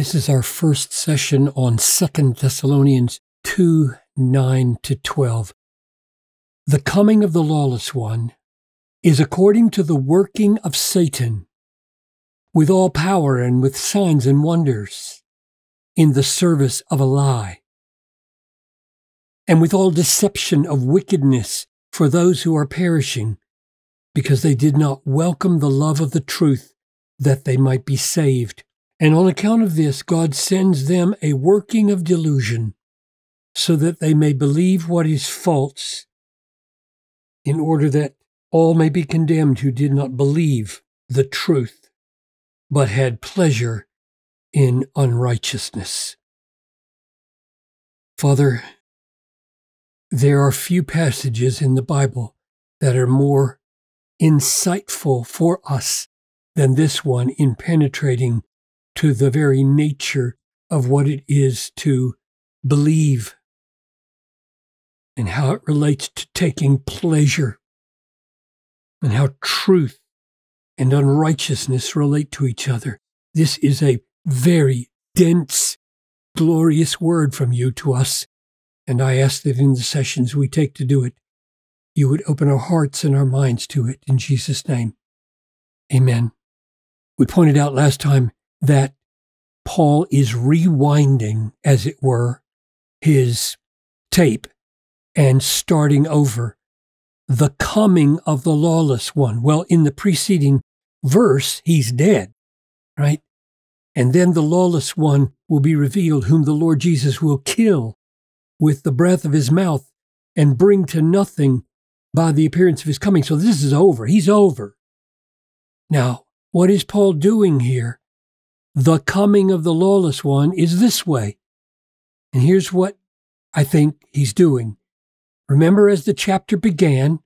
This is our first session on 2 Thessalonians 2 9 to 12. The coming of the lawless one is according to the working of Satan, with all power and with signs and wonders, in the service of a lie, and with all deception of wickedness for those who are perishing, because they did not welcome the love of the truth that they might be saved. And on account of this, God sends them a working of delusion, so that they may believe what is false, in order that all may be condemned who did not believe the truth, but had pleasure in unrighteousness. Father, there are few passages in the Bible that are more insightful for us than this one in penetrating to the very nature of what it is to believe and how it relates to taking pleasure and how truth and unrighteousness relate to each other. This is a very dense, glorious word from you to us. And I ask that in the sessions we take to do it, you would open our hearts and our minds to it in Jesus' name. Amen. We pointed out last time that Paul is rewinding, as it were, his tape and starting over the coming of the lawless one. Well, in the preceding verse, he's dead, right? And then the lawless one will be revealed, whom the Lord Jesus will kill with the breath of his mouth and bring to nothing by the appearance of his coming. So this is over. He's over. Now, what is Paul doing here? The coming of the lawless one is this way. And here's what I think he's doing. Remember, as the chapter began,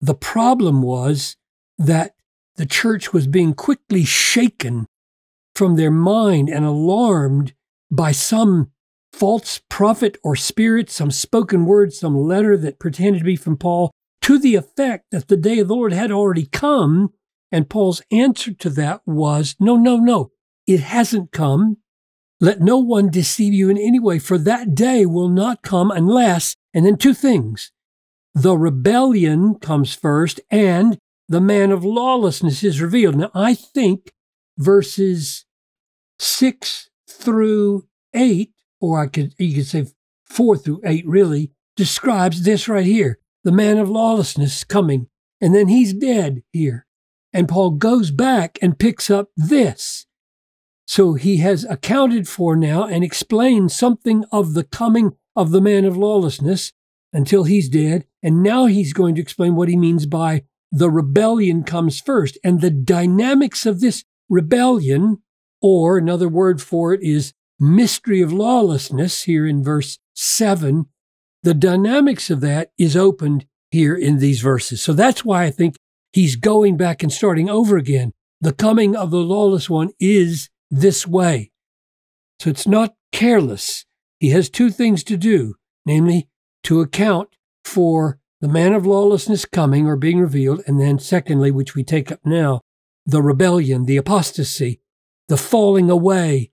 the problem was that the church was being quickly shaken from their mind and alarmed by some false prophet or spirit, some spoken word, some letter that pretended to be from Paul, to the effect that the day of the Lord had already come. And Paul's answer to that was no, no, no. It hasn't come. Let no one deceive you in any way, for that day will not come unless, and then two things. The rebellion comes first, and the man of lawlessness is revealed. Now, I think verses six through eight, or I could you could say four through eight, really describes this right here: the man of lawlessness coming, and then he's dead here. And Paul goes back and picks up this. So he has accounted for now and explained something of the coming of the man of lawlessness until he's dead. And now he's going to explain what he means by the rebellion comes first. And the dynamics of this rebellion, or another word for it is mystery of lawlessness, here in verse 7, the dynamics of that is opened here in these verses. So that's why I think he's going back and starting over again. The coming of the lawless one is this way. So it's not careless. He has two things to do, namely, to account for the man of lawlessness coming or being revealed, and then, secondly, which we take up now, the rebellion, the apostasy, the falling away,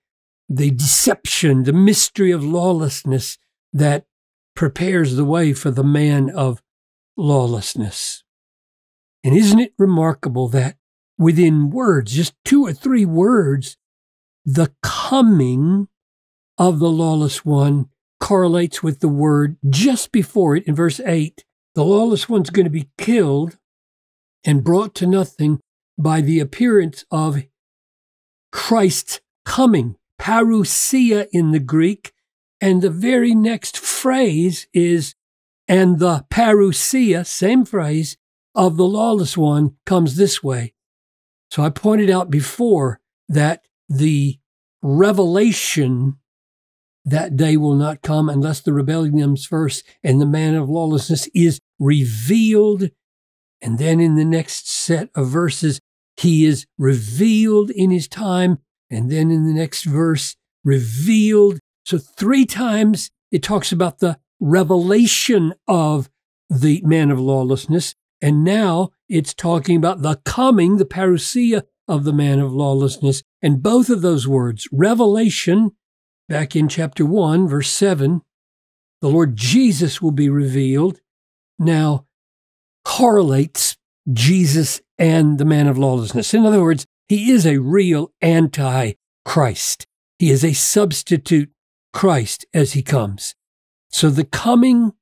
the deception, the mystery of lawlessness that prepares the way for the man of lawlessness. And isn't it remarkable that within words, just two or three words, the coming of the lawless one correlates with the word just before it in verse 8. The lawless one's going to be killed and brought to nothing by the appearance of Christ's coming, parousia in the Greek. And the very next phrase is, and the parousia, same phrase, of the lawless one comes this way. So I pointed out before that the revelation that day will not come unless the rebellion comes first and the man of lawlessness is revealed. And then in the next set of verses, he is revealed in his time. And then in the next verse, revealed. So three times it talks about the revelation of the man of lawlessness. And now it's talking about the coming, the parousia of the man of lawlessness. And both of those words, revelation, back in chapter 1, verse 7, the Lord Jesus will be revealed, now correlates Jesus and the man of lawlessness. In other words, he is a real anti Christ. He is a substitute Christ as he comes. So the coming,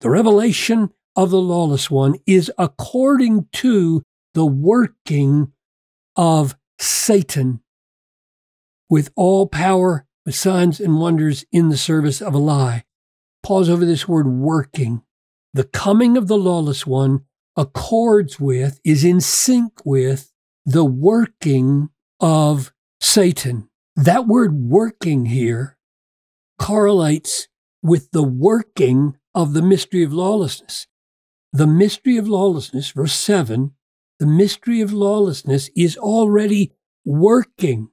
the revelation of the lawless one is according to the working of Satan with all power, with signs and wonders in the service of a lie. Pause over this word working. The coming of the lawless one accords with, is in sync with the working of Satan. That word working here correlates with the working of the mystery of lawlessness. The mystery of lawlessness, verse 7, the mystery of lawlessness is already working.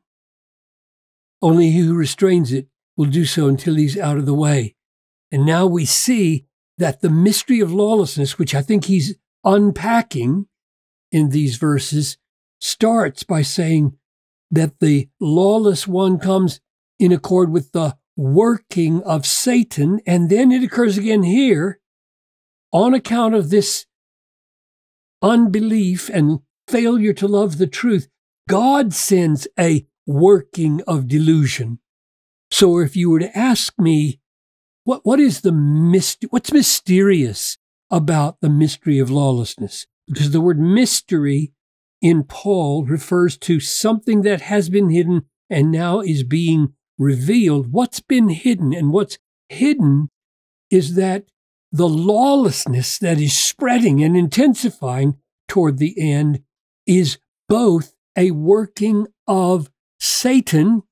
Only he who restrains it will do so until he's out of the way. And now we see that the mystery of lawlessness, which I think he's unpacking in these verses, starts by saying that the lawless one comes in accord with the working of Satan. And then it occurs again here on account of this unbelief and failure to love the truth. God sends a working of delusion. So if you were to ask me, what, what is the myst- what's mysterious about the mystery of lawlessness? Because the word mystery in Paul refers to something that has been hidden and now is being revealed. What's been hidden and what's hidden is that the lawlessness that is spreading and intensifying toward the end is both a working of Satan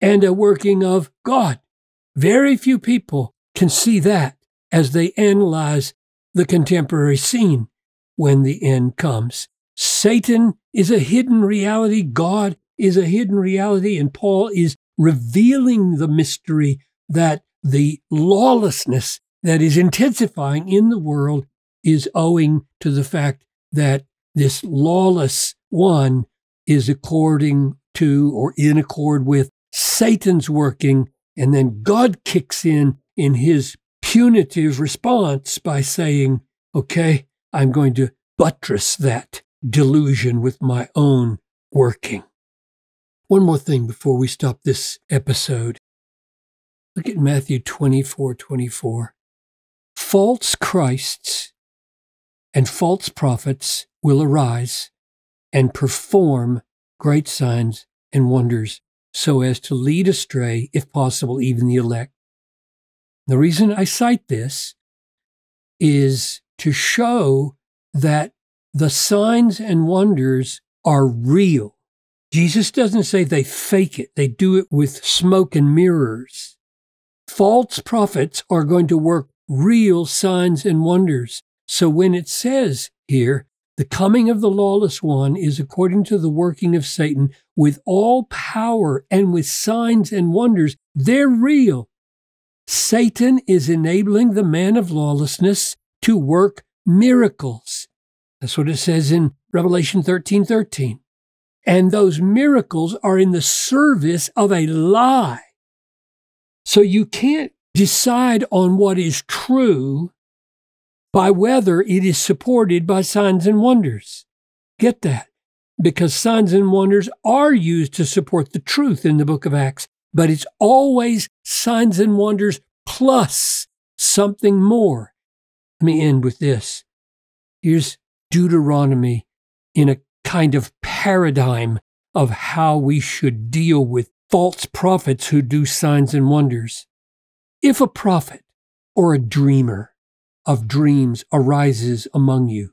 and a working of God. Very few people can see that as they analyze the contemporary scene when the end comes. Satan is a hidden reality, God is a hidden reality, and Paul is revealing the mystery that the lawlessness that is intensifying in the world is owing to the fact that this lawless one is according to or in accord with Satan's working, and then God kicks in in his punitive response by saying, okay, I'm going to buttress that delusion with my own working. One more thing before we stop this episode. Look at Matthew 24 24. False Christs and false prophets will arise and perform great signs and wonders so as to lead astray, if possible, even the elect. The reason I cite this is to show that the signs and wonders are real. Jesus doesn't say they fake it, they do it with smoke and mirrors. False prophets are going to work real signs and wonders. So when it says here, the coming of the lawless one is according to the working of Satan with all power and with signs and wonders, they're real. Satan is enabling the man of lawlessness to work miracles. That's what it says in Revelation 13 13. And those miracles are in the service of a lie. So you can't decide on what is true by whether it is supported by signs and wonders. Get that? Because signs and wonders are used to support the truth in the book of Acts, but it's always signs and wonders plus something more. Let me end with this. Here's Deuteronomy in a kind of paradigm of how we should deal with false prophets who do signs and wonders. If a prophet or a dreamer of dreams arises among you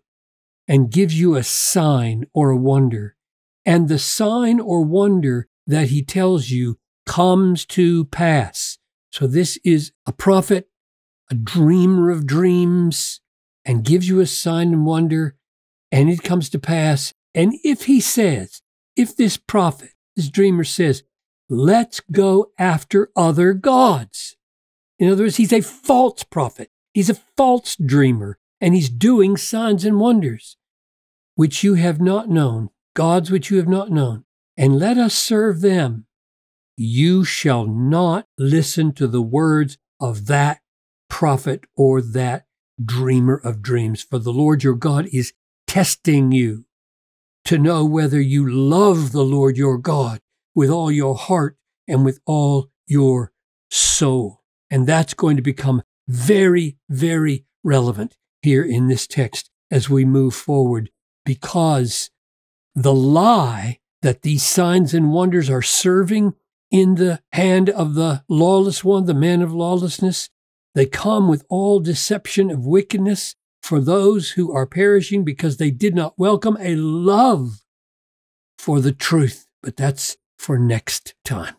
and gives you a sign or a wonder, and the sign or wonder that he tells you comes to pass. So this is a prophet, a dreamer of dreams, and gives you a sign and wonder, and it comes to pass. And if he says, if this prophet, this dreamer says, let's go after other gods. In other words, he's a false prophet. He's a false dreamer, and he's doing signs and wonders, which you have not known. gods which you have not known, and let us serve them. You shall not listen to the words of that prophet or that dreamer of dreams, for the Lord your God is testing you to know whether you love the Lord your God with all your heart and with all your soul. And that's going to become very, very relevant here in this text as we move forward because the lie that these signs and wonders are serving in the hand of the lawless one, the man of lawlessness, they come with all deception of wickedness for those who are perishing because they did not welcome a love for the truth. But that's for next time.